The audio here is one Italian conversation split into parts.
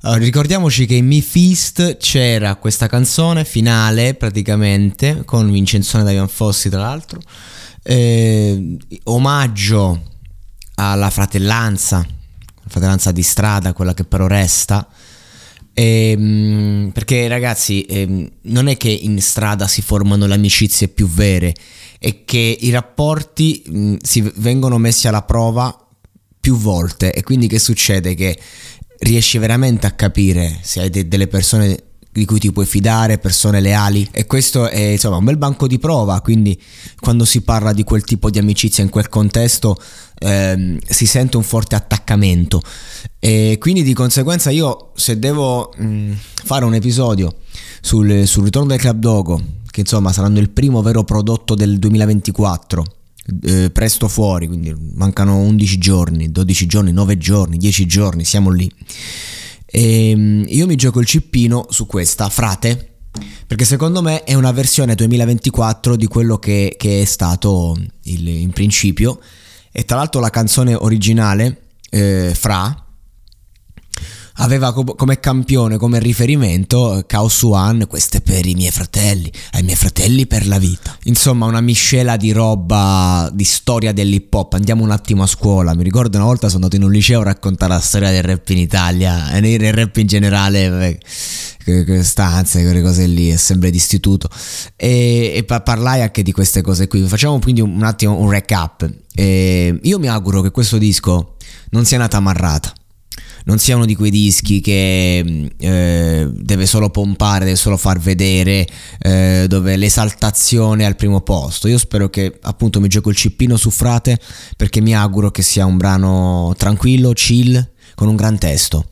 Allora, ricordiamoci che in Mi Feast c'era questa canzone finale praticamente con Vincenzone Davian Fossi tra l'altro eh, omaggio alla fratellanza la fratellanza di strada quella che però resta. Eh, perché ragazzi eh, non è che in strada si formano le amicizie più vere è che i rapporti mh, si vengono messi alla prova più volte. E quindi che succede? Che riesci veramente a capire se hai de- delle persone di cui ti puoi fidare, persone leali. E questo è insomma un bel banco di prova, quindi quando si parla di quel tipo di amicizia in quel contesto ehm, si sente un forte attaccamento. E quindi di conseguenza io se devo mh, fare un episodio sul, sul ritorno del Club Dogo, che insomma saranno il primo vero prodotto del 2024 eh, presto fuori, quindi mancano 11 giorni, 12 giorni, 9 giorni, 10 giorni, siamo lì. E ehm, io mi gioco il cippino su questa, frate, perché secondo me è una versione 2024 di quello che, che è stato il, in principio. E tra l'altro la canzone originale, eh, Fra, aveva co- come campione, come riferimento eh, Chaos One, questo è per i miei fratelli, ai miei fratelli per la vita. Insomma, una miscela di roba, di storia dell'hip hop. Andiamo un attimo a scuola. Mi ricordo una volta sono andato in un liceo a raccontare la storia del rap in Italia e nel rap in generale. Vabbè stanze, quelle cose lì, assemblee d'istituto e, e parlai anche di queste cose qui. Facciamo quindi un, un attimo un recap. E io mi auguro che questo disco non sia nata amarrata non sia uno di quei dischi che eh, deve solo pompare, deve solo far vedere, eh, dove l'esaltazione è al primo posto. Io spero che appunto mi gioco il cippino su Frate perché mi auguro che sia un brano tranquillo, chill, con un gran testo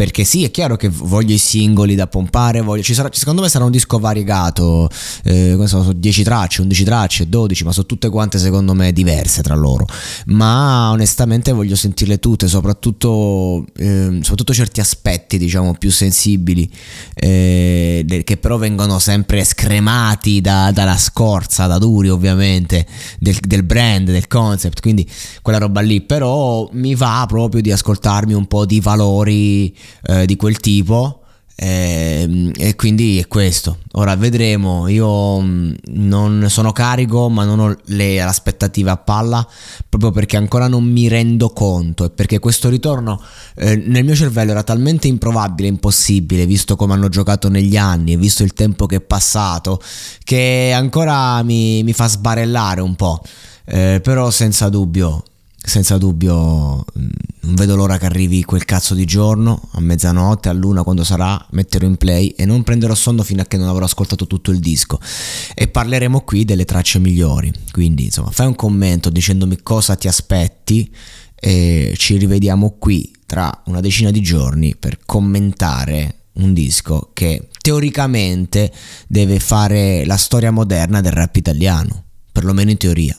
perché sì, è chiaro che voglio i singoli da pompare, voglio, sarà, secondo me sarà un disco variegato, eh, so, so 10 tracce, 11 tracce, 12, ma sono tutte quante secondo me diverse tra loro, ma onestamente voglio sentirle tutte, soprattutto, eh, soprattutto certi aspetti diciamo più sensibili, eh, che però vengono sempre scremati da, dalla scorza, da duri ovviamente, del, del brand, del concept, quindi quella roba lì, però mi va proprio di ascoltarmi un po' di valori eh, di quel tipo eh, e quindi è questo. Ora vedremo, io mm, non sono carico ma non ho le aspettative a palla proprio perché ancora non mi rendo conto e perché questo ritorno eh, nel mio cervello era talmente improbabile, impossibile, visto come hanno giocato negli anni e visto il tempo che è passato, che ancora mi, mi fa sbarellare un po'. Eh, però senza dubbio senza dubbio mm, non vedo l'ora che arrivi quel cazzo di giorno a mezzanotte, a luna quando sarà, metterò in play e non prenderò sonno fino a che non avrò ascoltato tutto il disco. E parleremo qui delle tracce migliori. Quindi insomma fai un commento dicendomi cosa ti aspetti e ci rivediamo qui tra una decina di giorni per commentare un disco che teoricamente deve fare la storia moderna del rap italiano perlomeno in teoria